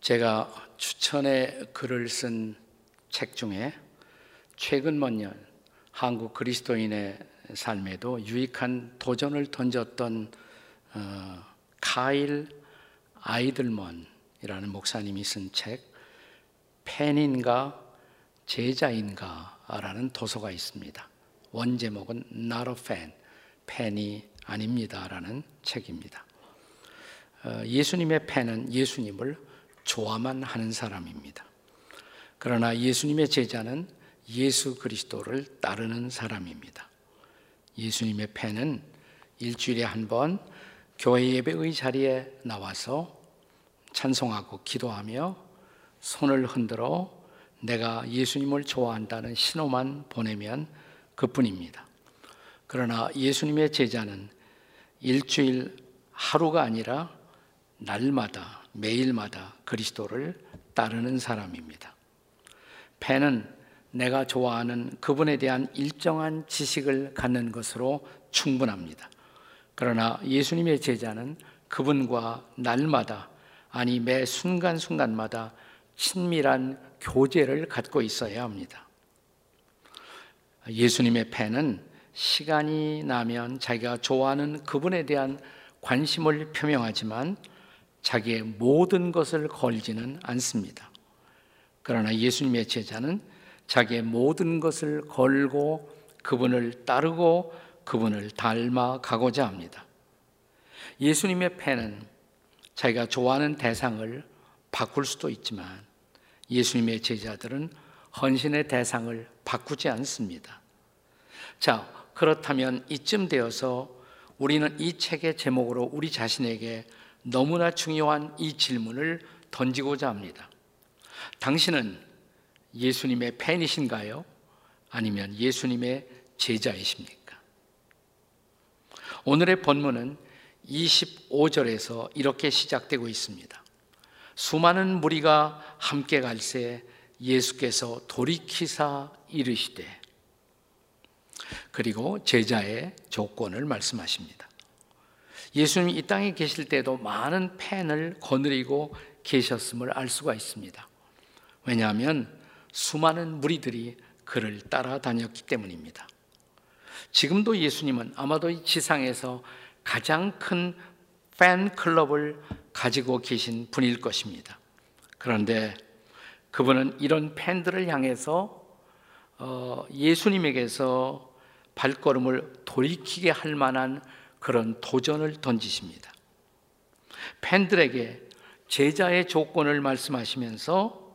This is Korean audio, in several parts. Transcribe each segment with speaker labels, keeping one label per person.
Speaker 1: 제가 추천의 글을 쓴 책 중에 최근 몇 년 한국 그리스도인의 삶에도 유익한 도전을 던졌던 어, 카일 아이들먼이라는 목사님이 쓴 책 팬인가 제자인가라는 도서가 있습니다. 원 제목은 Not a Fan, 팬이 아닙니다라는 책입니다. 어, 예수님의 팬은 예수님을 좋아만 하는 사람입니다. 그러나 예수님의 제자는 예수 그리스도를 따르는 사람입니다. 예수님의 팬은 일주일에 한 번 교회 예배의 자리에 나와서 찬송하고 기도하며 손을 흔들어 내가 예수님을 좋아한다는 신호만 보내면 그뿐입니다. 그러나 예수님의 제자는 일주일 하루가 아니라 날마다 매일마다 그리스도를 따르는 사람입니다. 팬은 내가 좋아하는 그분에 대한 일정한 지식을 갖는 것으로 충분합니다. 그러나 예수님의 제자는 그분과 날마다 아니 매 순간순간마다 친밀한 교제를 갖고 있어야 합니다. 예수님의 팬은 시간이 나면 자기가 좋아하는 그분에 대한 관심을 표명하지만 자기의 모든 것을 걸지는 않습니다. 그러나 예수님의 제자는 자기의 모든 것을 걸고 그분을 따르고 그분을 닮아 가고자 합니다. 예수님의 팬은 자기가 좋아하는 대상을 바꿀 수도 있지만 예수님의 제자들은 헌신의 대상을 바꾸지 않습니다. 자, 그렇다면 이쯤 되어서 우리는 이 책의 제목으로 우리 자신에게 너무나 중요한 이 질문을 던지고자 합니다. 당신은 예수님의 팬이신가요? 아니면 예수님의 제자이십니까? 오늘의 본문은 25절에서 이렇게 시작되고 있습니다. 수많은 무리가 함께 갈새 예수께서 돌이키사 이르시되 그리고 제자의 조건을 말씀하십니다. 예수님이 이 땅에 계실 때도 많은 팬을 거느리고 계셨음을 알 수가 있습니다. 왜냐하면 수많은 무리들이 그를 따라다녔기 때문입니다. 지금도 예수님은 아마도 이 지상에서 가장 큰 팬클럽을 가지고 계신 분일 것입니다. 그런데 그분은 이런 팬들을 향해서 어, 예수님에게서 발걸음을 돌이키게 할 만한 그런 도전을 던지십니다. 팬들에게 제자의 조건을 말씀하시면서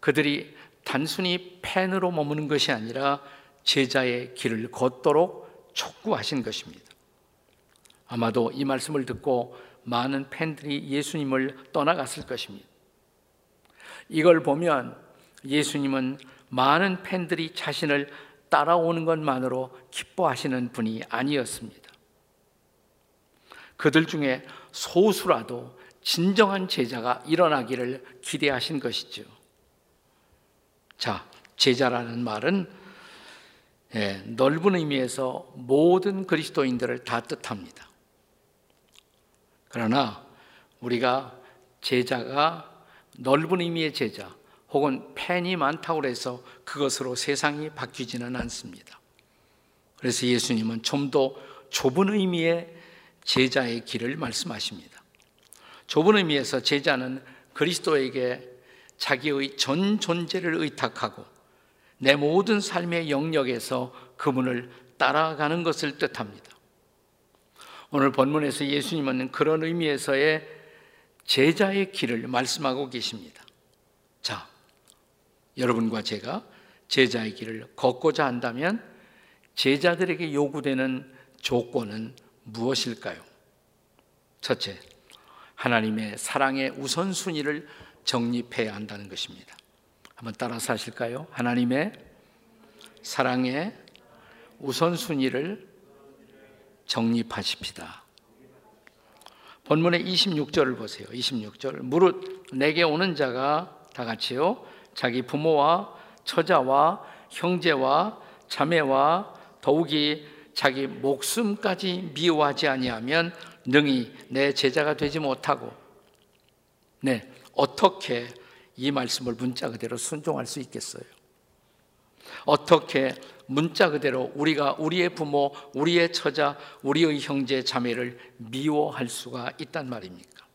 Speaker 1: 그들이 단순히 팬으로 머무는 것이 아니라 제자의 길을 걷도록 촉구하신 것입니다. 아마도 이 말씀을 듣고 많은 팬들이 예수님을 떠나갔을 것입니다. 이걸 보면 예수님은 많은 팬들이 자신을 따라오는 것만으로 기뻐하시는 분이 아니었습니다. 그들 중에 소수라도 진정한 제자가 일어나기를 기대하신 것이죠. 자, 제자라는 말은 예, 넓은 의미에서 모든 그리스도인들을 다 뜻합니다. 그러나 우리가 제자가 넓은 의미의 제자 혹은 팬이 많다고 해서 그것으로 세상이 바뀌지는 않습니다. 그래서 예수님은 좀 더 좁은 의미의 제자의 길을 말씀하십니다. 좁은 의미에서 제자는 그리스도에게 자기의 전 존재를 의탁하고 내 모든 삶의 영역에서 그분을 따라가는 것을 뜻합니다. 오늘 본문에서 예수님은 그런 의미에서의 제자의 길을 말씀하고 계십니다. 자, 여러분과 제가 제자의 길을 걷고자 한다면 제자들에게 요구되는 조건은 무엇일까요? 첫째, 하나님의 사랑의 우선순위를 정립해야 한다는 것입니다. 한번 따라서 하실까요? 하나님의 사랑의 우선순위를 정립하십시다. 본문의 26절을 보세요. 26절. 무릇 내게 오는 자가 다 같이요. 자기 부모와 처자와 형제와 자매와 더욱이 자기 목숨까지 미워하지 아니하면 능히 내 제자가 되지 못하고 네. 어떻게 이 말씀을 문자 그대로 순종할 수 있겠어요? 어떻게 문자 그대로 우리가 우리의 부모, 우리의 처자, 우리의 형제 자매를 미워할 수가 있단 말입니까?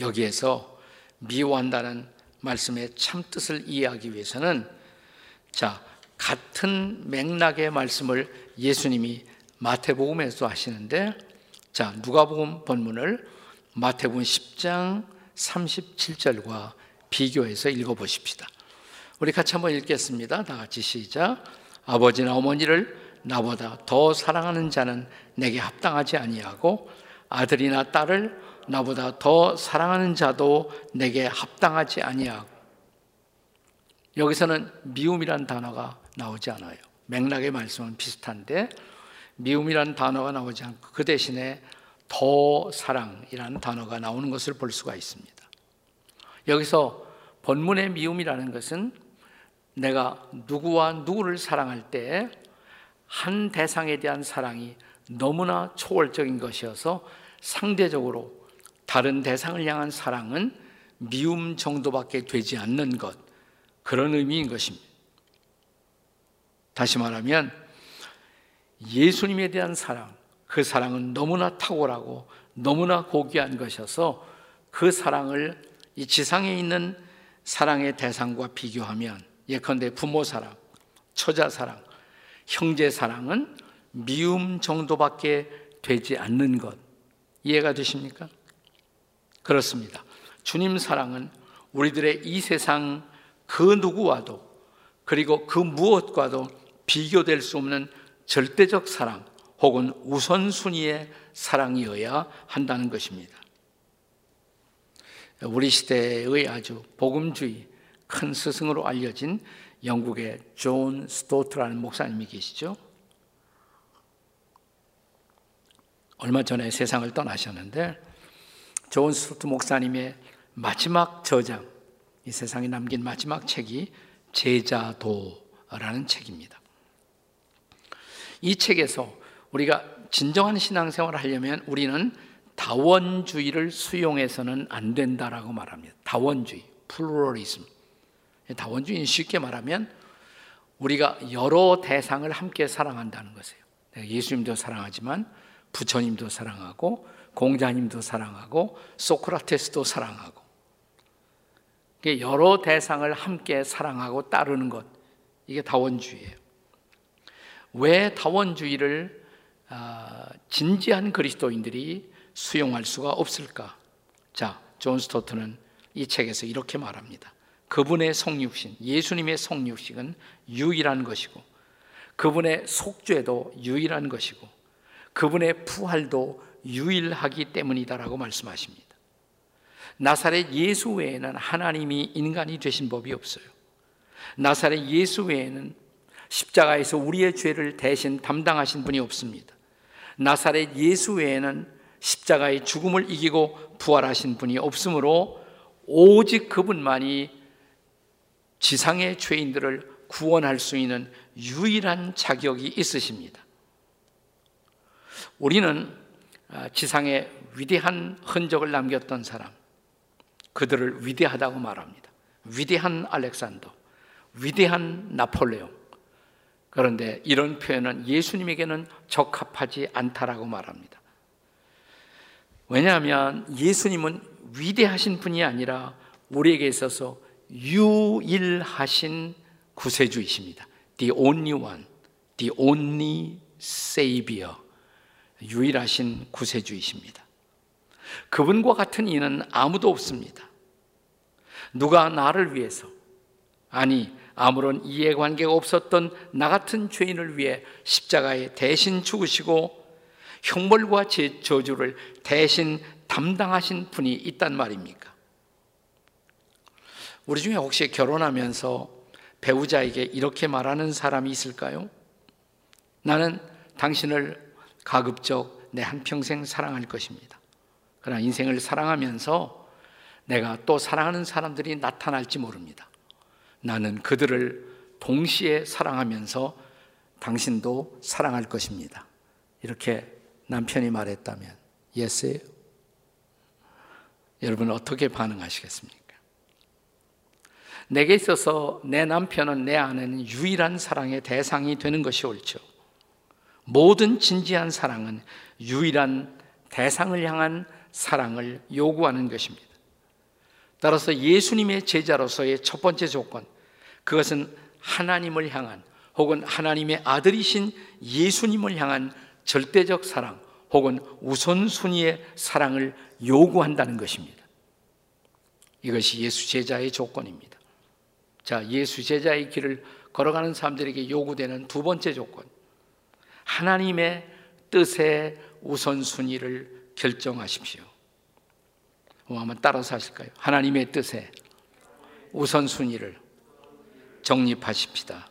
Speaker 1: 여기에서 미워한다는 말씀의 참 뜻을 이해하기 위해서는 자, 같은 맥락의 말씀을 예수님이 마태복음에서 하시는데 자, 누가복음 본문을 마태복음 10장 37절과 비교해서 읽어 보십시다. 우리 같이 한번 읽겠습니다. 다 같이 시작. 아버지나 어머니를 나보다 더 사랑하는 자는 내게 합당하지 아니하고 아들이나 딸을 나보다 더 사랑하는 자도 내게 합당하지 아니하고 여기서는 미움이란 단어가 나오지 않아요. 맥락의 말씀은 비슷한데 미움이란 단어가 나오지 않고 그 대신에 더 사랑이라는 단어가 나오는 것을 볼 수가 있습니다. 여기서 본문의 미움이라는 것은 내가 누구와 누구를 사랑할 때 한 대상에 대한 사랑이 너무나 초월적인 것이어서 상대적으로 다른 대상을 향한 사랑은 미움 정도밖에 되지 않는 것 그런 의미인 것입니다. 다시 말하면 예수님에 대한 사랑 그 사랑은 너무나 탁월하고 너무나 고귀한 것이어서 그 사랑을 이 지상에 있는 사랑의 대상과 비교하면 예컨대 부모 사랑, 처자 사랑, 형제 사랑은 미움 정도밖에 되지 않는 것 이해가 되십니까? 그렇습니다. 주님 사랑은 우리들의 이 세상 그 누구와도 그리고 그 무엇과도 비교될 수 없는 절대적 사랑 혹은 우선순위의 사랑이어야 한다는 것입니다. 우리 시대의 아주 복음주의 큰 스승으로 알려진 영국의 존 스토트라는 목사님이 계시죠. 얼마 전에 세상을 떠나셨는데 존 스토트 목사님의 마지막 저작, 이 세상에 남긴 마지막 책이 제자도라는 책입니다. 이 책에서 우리가 진정한 신앙생활을 하려면 우리는 다원주의를 수용해서는 안 된다라고 말합니다. 다원주의, pluralism. 다원주의는 쉽게 말하면 우리가 여러 대상을 함께 사랑한다는 것이에요. 예수님도 사랑하지만 부처님도 사랑하고 공자님도 사랑하고 소크라테스도 사랑하고 여러 대상을 함께 사랑하고 따르는 것 이게 다원주의예요. 왜 다원주의를 아, 진지한 그리스도인들이 수용할 수가 없을까? 자, 존 스토트는 이 책에서 이렇게 말합니다. 그분의 성육신, 예수님의 성육신은 유일한 것이고, 그분의 속죄도 유일한 것이고, 그분의 부활도 유일하기 때문이다라고 말씀하십니다. 나사렛 예수 외에는 하나님이 인간이 되신 법이 없어요. 나사렛 예수 외에는 십자가에서 우리의 죄를 대신 담당하신 분이 없습니다. 나사렛 예수 외에는 십자가의 죽음을 이기고 부활하신 분이 없으므로 오직 그분만이 지상의 죄인들을 구원할 수 있는 유일한 자격이 있으십니다. 우리는 아, 지상에 위대한 흔적을 남겼던 사람, 그들을 위대하다고 말합니다. 위대한 알렉산더, 위대한 나폴레옹. 그런데 이런 표현은 예수님에게는 적합하지 않다라고 말합니다. 왜냐하면 예수님은 위대하신 분이 아니라 우리에게 있어서 유일하신 구세주이십니다. The only one, the only savior. 유일하신 구세주이십니다. 그분과 같은 이는 아무도 없습니다. 누가 나를 위해서, 아니, 아무런 이해관계가 없었던 나 같은 죄인을 위해 십자가에 대신 죽으시고 형벌과 제 저주를 대신 담당하신 분이 있단 말입니까? 우리 중에 혹시 결혼하면서 배우자에게 이렇게 말하는 사람이 있을까요? 나는 당신을 가급적 내 한평생 사랑할 것입니다. 그러나 인생을 사랑하면서 내가 또 사랑하는 사람들이 나타날지 모릅니다. 나는 그들을 동시에 사랑하면서 당신도 사랑할 것입니다. 이렇게 남편이 말했다면 예스예요? 여러분 어떻게 반응하시겠습니까? 내게 있어서 내 남편은 내 아내는 유일한 사랑의 대상이 되는 것이 옳죠. 모든 진지한 사랑은 유일한 대상을 향한 사랑을 요구하는 것입니다. 따라서 예수님의 제자로서의 첫 번째 조건, 그것은 하나님을 향한 혹은 하나님의 아들이신 예수님을 향한 절대적 사랑 혹은 우선순위의 사랑을 요구한다는 것입니다. 이것이 예수 제자의 조건입니다. 자, 예수 제자의 길을 걸어가는 사람들에게 요구되는 두 번째 조건. 하나님의 뜻의 우선순위를 결정하십시오. 한번 따라서 하실까요? 하나님의 뜻에 우선순위를 정립하십시다.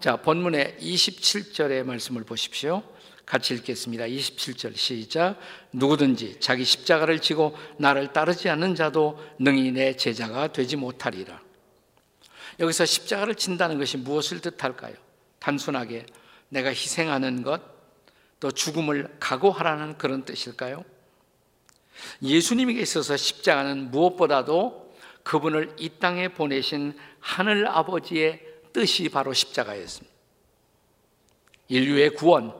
Speaker 1: 자, 본문의 27절의 말씀을 보십시오. 같이 읽겠습니다. 27절 시작. 누구든지 자기 십자가를 지고 나를 따르지 않는 자도 능히 내 제자가 되지 못하리라. 여기서 십자가를 진다는 것이 무엇을 뜻할까요? 단순하게 내가 희생하는 것, 또 죽음을 각오하라는 그런 뜻일까요? 예수님에게 있어서 십자가는 무엇보다도 그분을 이 땅에 보내신 하늘 아버지의 뜻이 바로 십자가였습니다. 인류의 구원,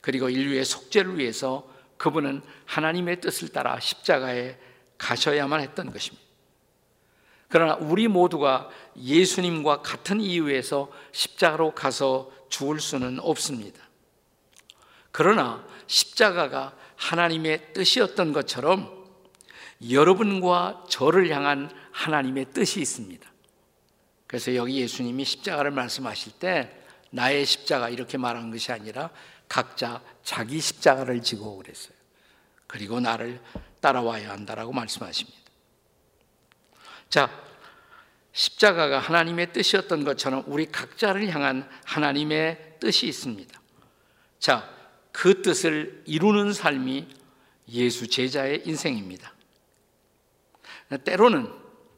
Speaker 1: 그리고 인류의 속죄를 위해서 그분은 하나님의 뜻을 따라 십자가에 가셔야만 했던 것입니다. 그러나 우리 모두가 예수님과 같은 이유에서 십자가로 가서 죽을 수는 없습니다. 그러나 십자가가 하나님의 뜻이었던 것처럼 여러분과 저를 향한 하나님의 뜻이 있습니다. 그래서 여기 예수님이 십자가를 말씀하실 때 나의 십자가 이렇게 말한 것이 아니라 각자 자기 십자가를 지고 그랬어요. 그리고 나를 따라와야 한다라고 말씀하십니다. 자, 십자가가 하나님의 뜻이었던 것처럼 우리 각자를 향한 하나님의 뜻이 있습니다. 자, 그 뜻을 이루는 삶이 예수 제자의 인생입니다. 때로는,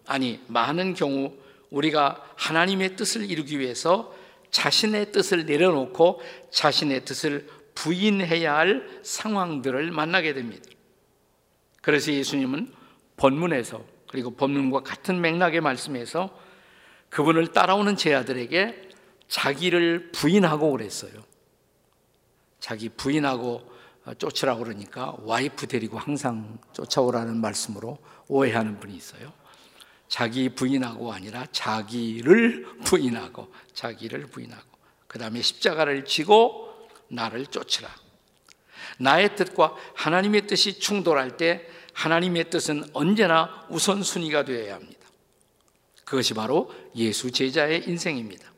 Speaker 1: 아니, 많은 경우 우리가 하나님의 뜻을 이루기 위해서 자신의 뜻을 내려놓고 자신의 뜻을 부인해야 할 상황들을 만나게 됩니다. 그래서 예수님은 본문에서 그리고 본문과 같은 맥락의 말씀에서 그분을 따라오는 제자들에게 자기를 부인하고 그랬어요. 자기 부인하고 쫓으라고 그러니까 와이프 데리고 항상 쫓아오라는 말씀으로 오해하는 분이 있어요. 자기 부인하고 아니라 자기를 부인하고 자기를 부인하고 그 다음에 십자가를 지고 나를 쫓으라. 나의 뜻과 하나님의 뜻이 충돌할 때 하나님의 뜻은 언제나 우선순위가 되어야 합니다. 그것이 바로 예수 제자의 인생입니다.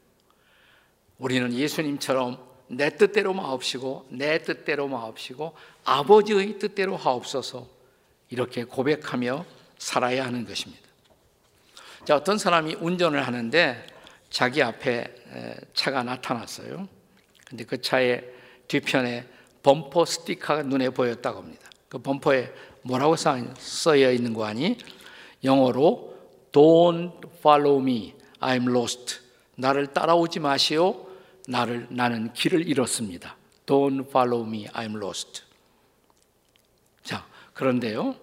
Speaker 1: 우리는 예수님처럼 내 뜻대로 마옵시고 내 뜻대로 마옵시고 아버지의 뜻대로 하옵소서 이렇게 고백하며 살아야 하는 것입니다. 자, 어떤 사람이 운전을 하는데 자기 앞에 차가 나타났어요. 근데 그 차의 뒤편에 범퍼 스티커가 눈에 보였다고 합니다. 그 범퍼에 뭐라고 써여 있는 거 아니? 영어로 Don't follow me, I'm lost. 나를 따라오지 마시오. 나를 나는 길을 잃었습니다. Don't follow me, I'm lost. 자, 그런데요.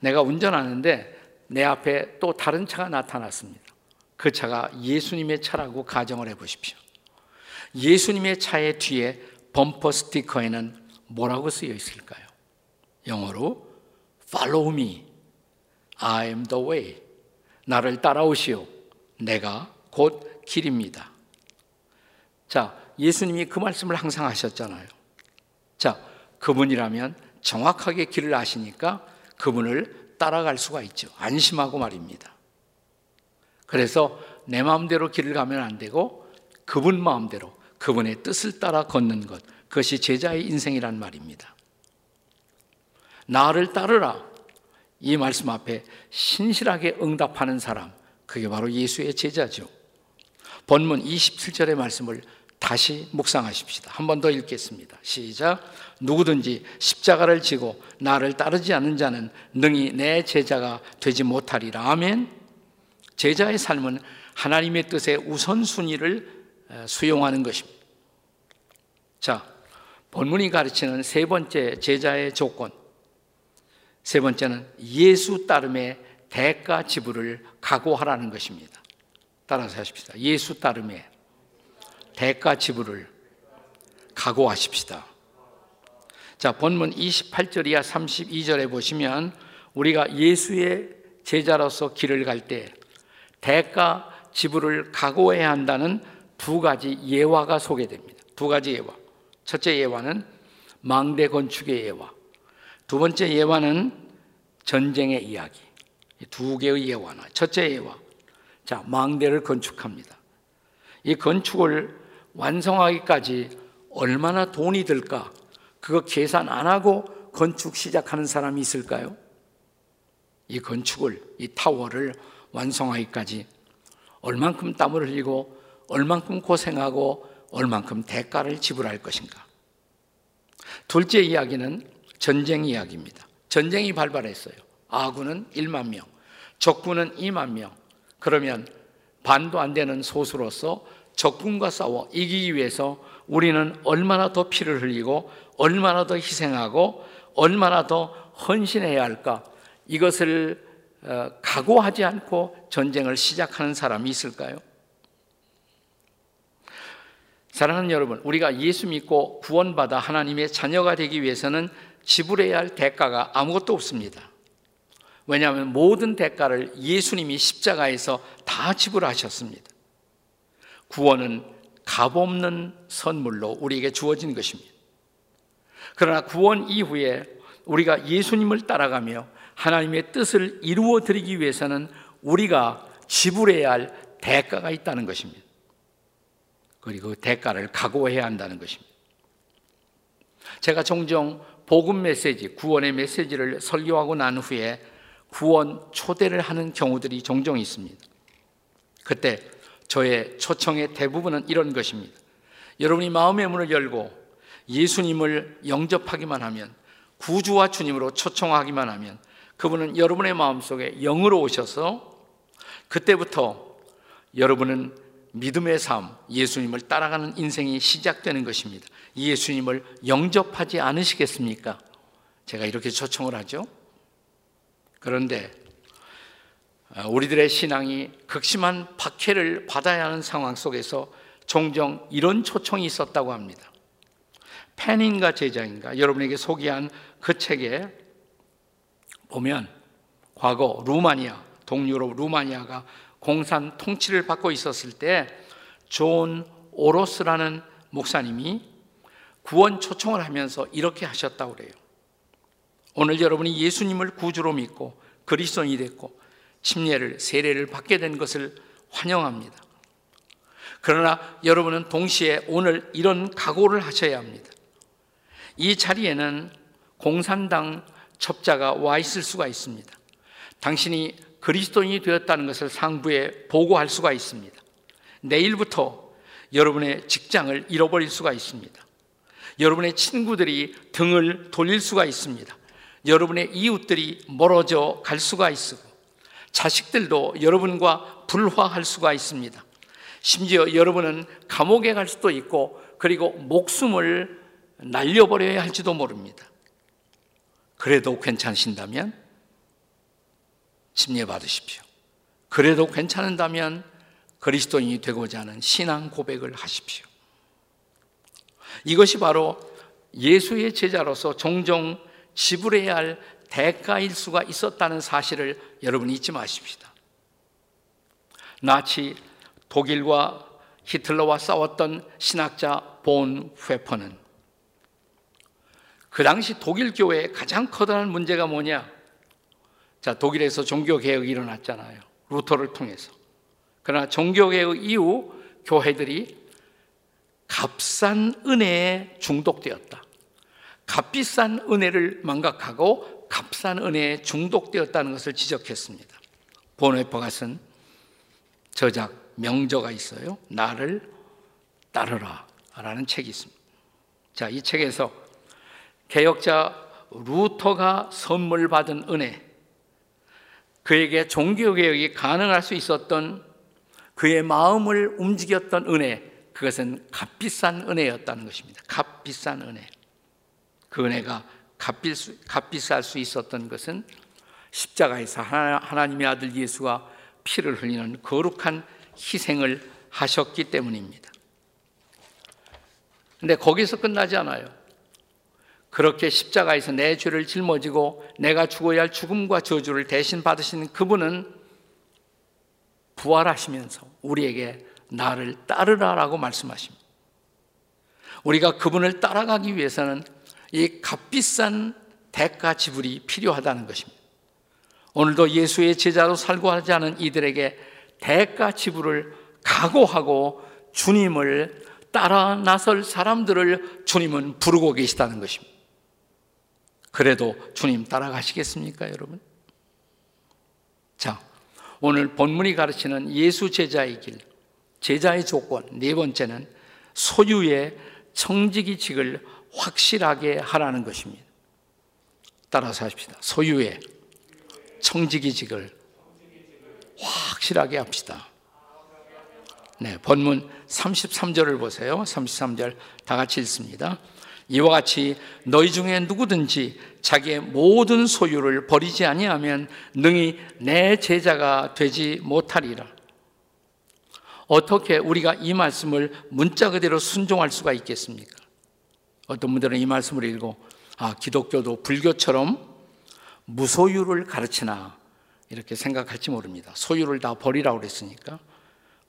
Speaker 1: 내가 운전하는데 내 앞에 또 다른 차가 나타났습니다. 그 차가 예수님의 차라고 가정을 해 보십시오. 예수님의 차의 뒤에 범퍼 스티커에는 뭐라고 쓰여 있을까요? 영어로 Follow me. I am the way. 나를 따라오시오. 내가 곧 길입니다. 자, 예수님이 그 말씀을 항상 하셨잖아요. 자, 그분이라면 정확하게 길을 아시니까 그분을 따라갈 수가 있죠. 안심하고 말입니다. 그래서 내 마음대로 길을 가면 안 되고 그분 마음대로 그분의 뜻을 따라 걷는 것. 그것이 제자의 인생이란 말입니다. 나를 따르라. 이 말씀 앞에 신실하게 응답하는 사람, 그게 바로 예수의 제자죠. 본문 27절의 말씀을 다시 묵상하십시다. 한 번 더 읽겠습니다. 시작. 누구든지 십자가를 지고 나를 따르지 않는 자는 능히 내 제자가 되지 못하리라. 아멘. 제자의 삶은 하나님의 뜻의 우선순위를 수용하는 것입니다. 자, 본문이 가르치는 세 번째 제자의 조건. 세 번째는 예수 따름의 대가 지불을 각오하라는 것입니다. 따라서 하십시다. 예수 따름의 대가 지불을 각오하십시다. 자, 본문 28절 이하 32절에 보시면 우리가 예수의 제자로서 길을 갈 때 대가 지불을 각오해야 한다는 두 가지 예화가 소개됩니다. 두 가지 예화. 첫째 예화는 망대 건축의 예화. 두 번째 예화는 전쟁의 이야기. 두 개의 예화나. 첫째 예화. 자, 망대를 건축합니다. 이 건축을 완성하기까지 얼마나 돈이 들까? 그거 계산 안 하고 건축 시작하는 사람이 있을까요? 이 건축을, 이 타워를 완성하기까지 얼만큼 땀을 흘리고 얼만큼 고생하고 얼만큼 대가를 지불할 것인가. 둘째 이야기는 전쟁 이야기입니다. 전쟁이 발발했어요. 아군은 1만 명, 적군은 2만 명. 그러면 반도 안 되는 소수로서 적군과 싸워 이기기 위해서 우리는 얼마나 더 피를 흘리고 얼마나 더 희생하고 얼마나 더 헌신해야 할까? 이것을 어, 각오하지 않고 전쟁을 시작하는 사람이 있을까요? 사랑하는 여러분, 우리가 예수 믿고 구원받아 하나님의 자녀가 되기 위해서는 지불해야 할 대가가 아무것도 없습니다. 왜냐하면 모든 대가를 예수님이 십자가에서 다 지불하셨습니다. 구원은 값없는 선물로 우리에게 주어진 것입니다. 그러나 구원 이후에 우리가 예수님을 따라가며 하나님의 뜻을 이루어 드리기 위해서는 우리가 지불해야 할 대가가 있다는 것입니다. 그리고 그 대가를 각오해야 한다는 것입니다. 제가 종종 복음 메시지, 구원의 메시지를 설교하고 난 후에 구원 초대를 하는 경우들이 종종 있습니다. 그때 저의 초청의 대부분은 이런 것입니다. 여러분이 마음의 문을 열고 예수님을 영접하기만 하면 구주와 주님으로 초청하기만 하면 그분은 여러분의 마음속에 영으로 오셔서 그때부터 여러분은 믿음의 삶, 예수님을 따라가는 인생이 시작되는 것입니다. 예수님을 영접하지 않으시겠습니까? 제가 이렇게 초청을 하죠. 그런데 아, 우리들의 신앙이 극심한 박해를 받아야 하는 상황 속에서 종종 이런 초청이 있었다고 합니다. 팬인가 제자인가 여러분에게 소개한 그 책에 보면 과거 루마니아, 동유럽 루마니아가 공산 통치를 받고 있었을 때 존 오로스라는 목사님이 구원 초청을 하면서 이렇게 하셨다고 그래요. 오늘 여러분이 예수님을 구주로 믿고 그리스도인이 됐고 침례를 세례를 받게 된 것을 환영합니다. 그러나 여러분은 동시에 오늘 이런 각오를 하셔야 합니다. 이 자리에는 공산당 첩자가 와 있을 수가 있습니다. 당신이 그리스도인이 되었다는 것을 상부에 보고할 수가 있습니다. 내일부터 여러분의 직장을 잃어버릴 수가 있습니다. 여러분의 친구들이 등을 돌릴 수가 있습니다. 여러분의 이웃들이 멀어져 갈 수가 있고, 자식들도 여러분과 불화할 수가 있습니다. 심지어 여러분은 감옥에 갈 수도 있고, 그리고 목숨을 날려버려야 할지도 모릅니다. 그래도 괜찮으신다면 침례 받으십시오. 그래도 괜찮은다면 그리스도인이 되고자 하는 신앙 고백을 하십시오. 이것이 바로 예수의 제자로서 종종 지불해야 할 대가일 수가 있었다는 사실을 여러분 잊지 마십시다. 나치 독일과 히틀러와 싸웠던 신학자 본 회퍼는 그 당시 독일 교회의 가장 커다란 문제가 뭐냐? 자, 독일에서 종교 개혁이 일어났잖아요. 루터를 통해서. 그러나 종교 개혁 이후 교회들이 값싼 은혜에 중독되었다. 값비싼 은혜를 망각하고 값싼 은혜에 중독되었다는 것을 지적했습니다. 쓴 저작 명저가 있어요. 나를 따르라 라는 책이 있습니다. 자, 이 책에서 개혁자 루터가 선물 받은 은혜, 그에게 종교개혁이 가능할 수 있었던 그의 마음을 움직였던 은혜, 그것은 값비싼 은혜였다는 것입니다. 값비싼 은혜. 그 은혜가 값비쌀 수 있었던 것은 십자가에서 하나 님의 아들 예수가 피를 흘리는 거룩한 희생을 하셨기 때문입니다. 근데 거기서 끝나지 않아요. 그렇게 십자가에서 내 죄를 짊어지고 내가 죽어야 할 죽음과 저주를 대신 받으신 그분은 부활하시면서 우리에게 나를 따르라라고 말씀하십니다. 우리가 그분을 따라가기 위해서는 이 값비싼 대가 지불이 필요하다는 것입니다. 오늘도 예수의 제자로 살고 하지 않은 이들에게 대가 지불을 각오하고 주님을 따라 나설 사람들을 주님은 부르고 계시다는 것입니다. 그래도 주님 따라가시겠습니까, 여러분? 자, 오늘 본문이 가르치는 예수 제자의 길, 제자의 조건, 네 번째는 소유의 청지기직을 확실하게 하라는 것입니다. 따라서 하십시다. 소유의 청지기직을 확실하게 합시다. 네, 본문 33절을 보세요. 33절 다 같이 읽습니다. 이와 같이 너희 중에 누구든지 자기의 모든 소유를 버리지 아니하면 능히 내 제자가 되지 못하리라. 어떻게 우리가 이 말씀을 문자 그대로 순종할 수가 있겠습니까? 어떤 분들은 이 말씀을 읽고 아, 기독교도 불교처럼 무소유를 가르치나 이렇게 생각할지 모릅니다. 소유를 다 버리라고 그랬으니까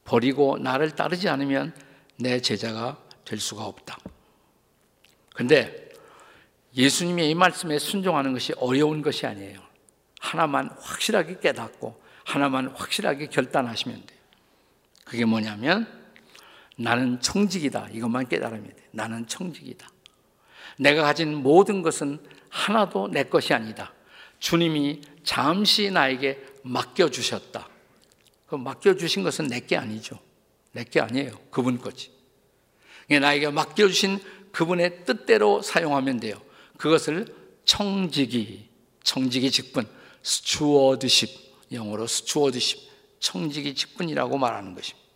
Speaker 1: 버리고 나를 따르지 않으면 내 제자가 될 수가 없다. 근데 예수님의 이 말씀에 순종하는 것이 어려운 것이 아니에요. 하나만 확실하게 깨닫고 하나만 확실하게 결단하시면 돼요. 그게 뭐냐면 나는 청직이다. 이것만 깨달으면 돼. 나는 청직이다. 내가 가진 모든 것은 하나도 내 것이 아니다. 주님이 잠시 나에게 맡겨주셨다. 그 맡겨주신 것은 내 게 아니죠. 내 게 아니에요. 그분 거지. 나에게 맡겨주신 그분의 뜻대로 사용하면 돼요. 그것을 청지기, 청지기 직분, stewardship, 영어로 stewardship, 청지기 직분이라고 말하는 것입니다.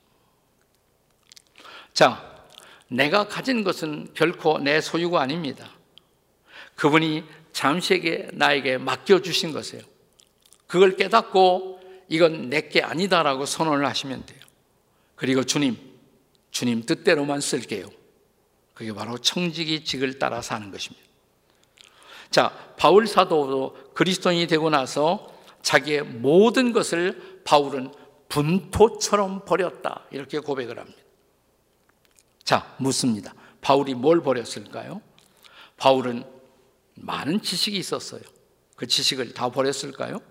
Speaker 1: 자, 내가 가진 것은 결코 내 소유가 아닙니다. 그분이 잠시에게 나에게 맡겨주신 것이에요. 그걸 깨닫고 이건 내게 아니다라고 선언을 하시면 돼요. 그리고 주님, 주님 뜻대로만 쓸게요. 그게 바로 청지기 직을 따라 사는 것입니다. 자, 바울 사도도 그리스도인이 되고 나서 자기의 모든 것을 바울은 분토처럼 버렸다. 이렇게 고백을 합니다. 자, 묻습니다. 바울이 뭘 버렸을까요? 바울은 많은 지식이 있었어요. 그 지식을 다 버렸을까요?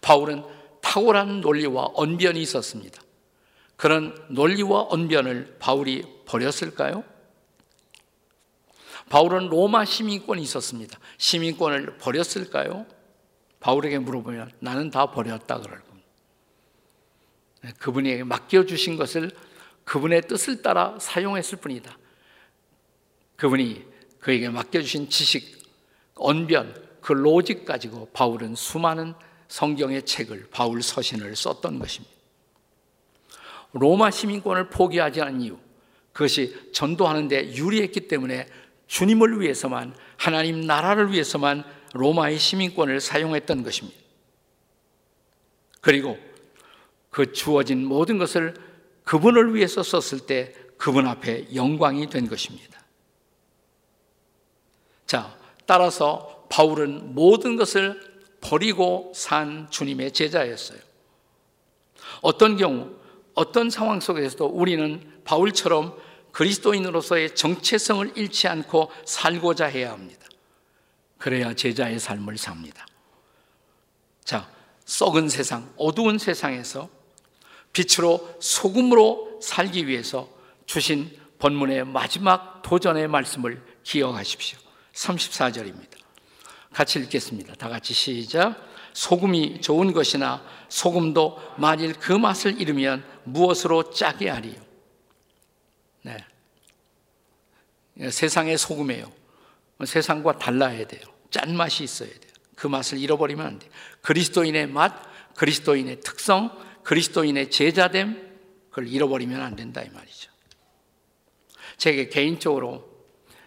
Speaker 1: 바울은 탁월한 논리와 언변이 있었습니다. 그런 논리와 언변을 바울이 버렸을까요? 바울은 로마 시민권이 있었습니다. 시민권을 버렸을까요? 바울에게 물어보면 나는 다 버렸다 그럴 겁니다. 네, 그분에게 맡겨주신 것을 그분의 뜻을 따라 사용했을 뿐이다. 그분이 그에게 맡겨주신 지식, 언변, 그 로직 가지고 바울은 수많은 성경의 책을, 바울 서신을 썼던 것입니다. 로마 시민권을 포기하지 않은 이유, 그것이 전도하는데 유리했기 때문에 주님을 위해서만, 하나님 나라를 위해서만 로마의 시민권을 사용했던 것입니다. 그리고 그 주어진 모든 것을 그분을 위해서 썼을 때 그분 앞에 영광이 된 것입니다. 자, 따라서 바울은 모든 것을 버리고 산 주님의 제자였어요. 어떤 경우, 어떤 상황 속에서도 우리는 바울처럼 그리스도인으로서의 정체성을 잃지 않고 살고자 해야 합니다. 그래야 제자의 삶을 삽니다. 자, 썩은 세상, 어두운 세상에서 빛으로 소금으로 살기 위해서 주신 본문의 마지막 도전의 말씀을 기억하십시오. 34절입니다. 같이 읽겠습니다. 다 같이 시작. 소금이 좋은 것이나 소금도 만일 그 맛을 잃으면 무엇으로 짜게 하리요? 네. 세상의 소금이에요. 세상과 달라야 돼요. 짠 맛이 있어야 돼요. 그 맛을 잃어버리면 안 돼요. 그리스도인의 맛, 그리스도인의 특성, 그리스도인의 제자됨 그걸 잃어버리면 안 된다 이 말이죠. 제게 개인적으로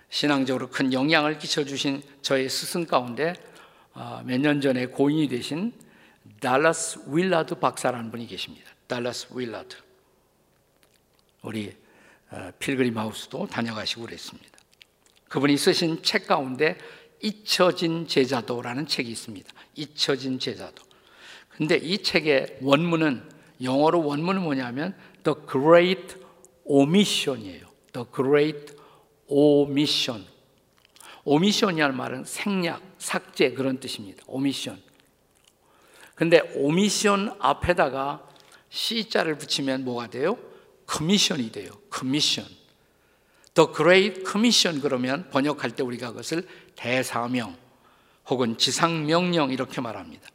Speaker 1: 신앙적으로 큰 영향을 끼쳐주신 저의 스승 가운데 아, 몇년 전에 고인이 되신 달라스 윌라드 박사라는 분이 계십니다. 달라스 윌라드. 우리 어, 필그림 하우스도 다녀가시고 그랬습니다. 그분이 쓰신 책 가운데 잊혀진 제자도라는 책이 있습니다. 잊혀진 제자도. 근데 이 책의 원문은 영어로 원문은 뭐냐면 The Great Omission이에요. The Great Omission. 오미션이라는 말은 생략, 삭제 그런 뜻입니다. 오미션. 근데 오미션 앞에다가 C자를 붙이면 뭐가 돼요? 커미션이 돼요. 커미션. The Great Commission 그러면 번역할 때 우리가 그것을 대사명 혹은 지상명령 이렇게 말합니다.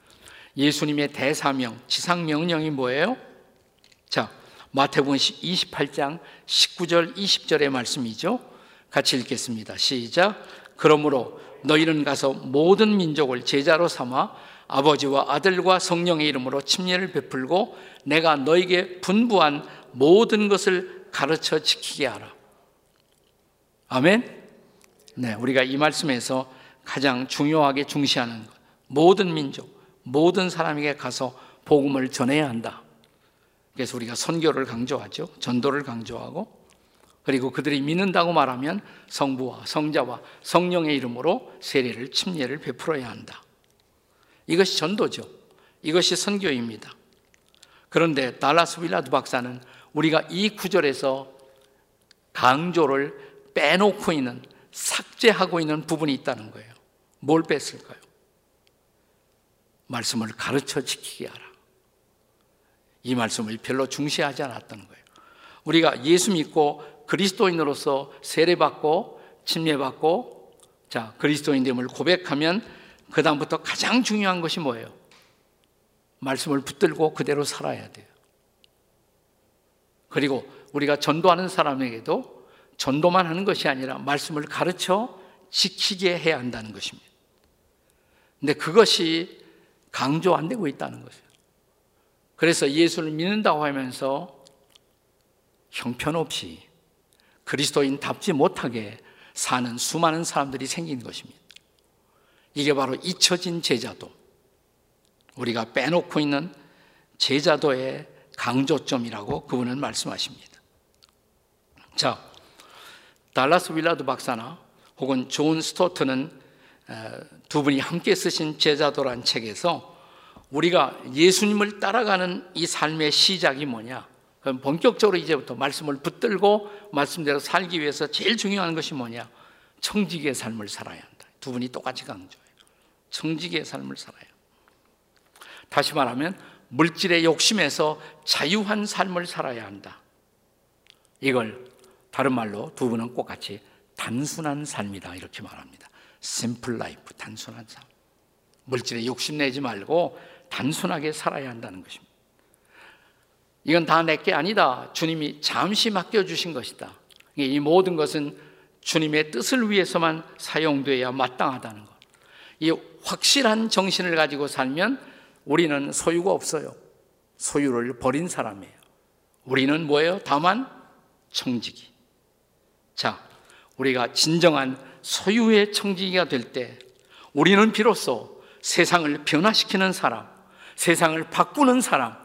Speaker 1: 예수님의 대사명, 지상명령이 뭐예요? 자, 마태복음 28장 19절 20절의 말씀이죠. 같이 읽겠습니다. 시작. 그러므로 너희는 가서 모든 민족을 제자로 삼아 아버지와 아들과 성령의 이름으로 침례를 베풀고 내가 너에게 분부한 모든 것을 가르쳐 지키게 하라. 아멘. 네, 우리가 이 말씀에서 가장 중요하게 중시하는 것. 모든 민족, 모든 사람에게 가서 복음을 전해야 한다. 그래서 우리가 선교를 강조하죠. 전도를 강조하고 그리고 그들이 믿는다고 말하면 성부와 성자와 성령의 이름으로 세례를 침례를 베풀어야 한다. 이것이 전도죠. 이것이 선교입니다. 그런데 달라스 윌라드 박사는 우리가 이 구절에서 강조를 빼놓고 있는 삭제하고 있는 부분이 있다는 거예요. 뭘 뺐을까요? 말씀을 가르쳐 지키게 하라. 이 말씀을 별로 중시하지 않았던 거예요. 우리가 예수 믿고 그리스도인으로서 세례받고 침례받고 자 그리스도인됨을 고백하면 그 다음부터 가장 중요한 것이 뭐예요? 말씀을 붙들고 그대로 살아야 돼요. 그리고 우리가 전도하는 사람에게도 전도만 하는 것이 아니라 말씀을 가르쳐 지키게 해야 한다는 것입니다. 근데 그것이 강조 안 되고 있다는 것이에요. 그래서 예수를 믿는다고 하면서 형편없이 그리스도인답지 못하게 사는 수많은 사람들이 생긴 것입니다. 이게 바로 잊혀진 제자도, 우리가 빼놓고 있는 제자도의 강조점이라고 그분은 말씀하십니다. 자, 달라스 윌라드 박사나 혹은 존 스토트는 두 분이 함께 쓰신 제자도란 책에서 우리가 예수님을 따라가는 이 삶의 시작이 뭐냐? 그럼 본격적으로 이제부터 말씀을 붙들고 말씀대로 살기 위해서 제일 중요한 것이 뭐냐? 청지기의 삶을 살아야 한다. 두 분이 똑같이 강조해요. 청지기의 삶을 살아요. 다시 말하면 물질의 욕심에서 자유한 삶을 살아야 한다. 이걸 다른 말로 두 분은 똑같이 단순한 삶이다 이렇게 말합니다. 심플 라이프 단순한 삶. 물질에 욕심내지 말고 단순하게 살아야 한다는 것입니다. 이건 다 내 게 아니다. 주님이 잠시 맡겨주신 것이다. 이 모든 것은 주님의 뜻을 위해서만 사용되어야 마땅하다는 것. 이 확실한 정신을 가지고 살면 우리는 소유가 없어요. 소유를 버린 사람이에요. 우리는 뭐예요? 다만 청지기. 자, 우리가 진정한 소유의 청지기가 될 때 우리는 비로소 세상을 변화시키는 사람, 세상을 바꾸는 사람,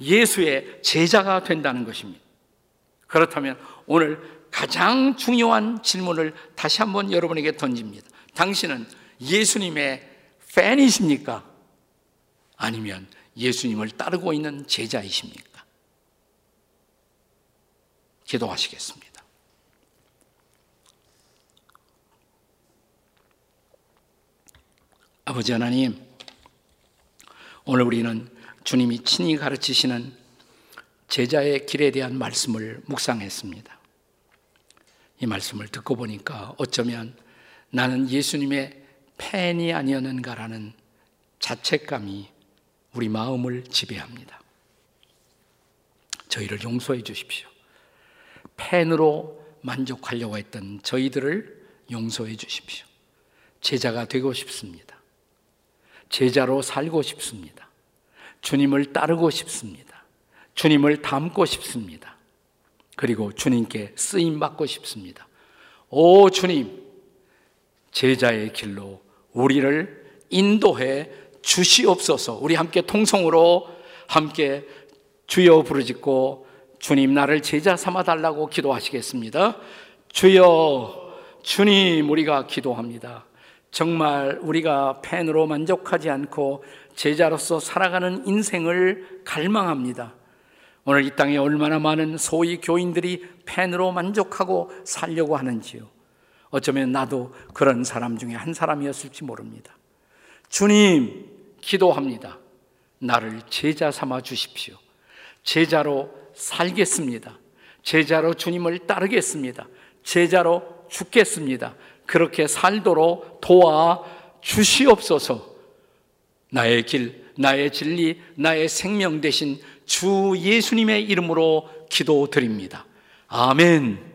Speaker 1: 예수의 제자가 된다는 것입니다. 그렇다면 오늘 가장 중요한 질문을 다시 한번 여러분에게 던집니다. 당신은 예수님의 팬이십니까? 아니면 예수님을 따르고 있는 제자이십니까? 기도하시겠습니다. 아버지 하나님, 오늘 우리는 주님이 친히 가르치시는 제자의 길에 대한 말씀을 묵상했습니다. 이 말씀을 듣고 보니까 어쩌면 나는 예수님의 팬이 아니었는가라는 자책감이 우리 마음을 지배합니다. 저희를 용서해 주십시오. 팬으로 만족하려고 했던 저희들을 용서해 주십시오. 제자가 되고 싶습니다. 제자로 살고 싶습니다. 주님을 따르고 싶습니다. 주님을 닮고 싶습니다. 그리고 주님께 쓰임 받고 싶습니다. 오 주님, 제자의 길로 우리를 인도해 주시옵소서. 우리 함께 통성으로 함께 주여 부르짖고 주님 나를 제자 삼아 달라고 기도하시겠습니다. 주여 주님 우리가 기도합니다. 정말 우리가 팬으로 만족하지 않고 제자로서 살아가는 인생을 갈망합니다. 오늘 이 땅에 얼마나 많은 소위 교인들이 팬으로 만족하고 살려고 하는지요. 어쩌면 나도 그런 사람 중에 한 사람이었을지 모릅니다. 주님, 기도합니다. 나를 제자 삼아 주십시오. 제자로 살겠습니다. 제자로 주님을 따르겠습니다. 제자로 죽겠습니다. 그렇게 살도록 도와 주시옵소서. 나의 길, 나의 진리, 나의 생명 대신 주 예수님의 이름으로 기도드립니다. 아멘.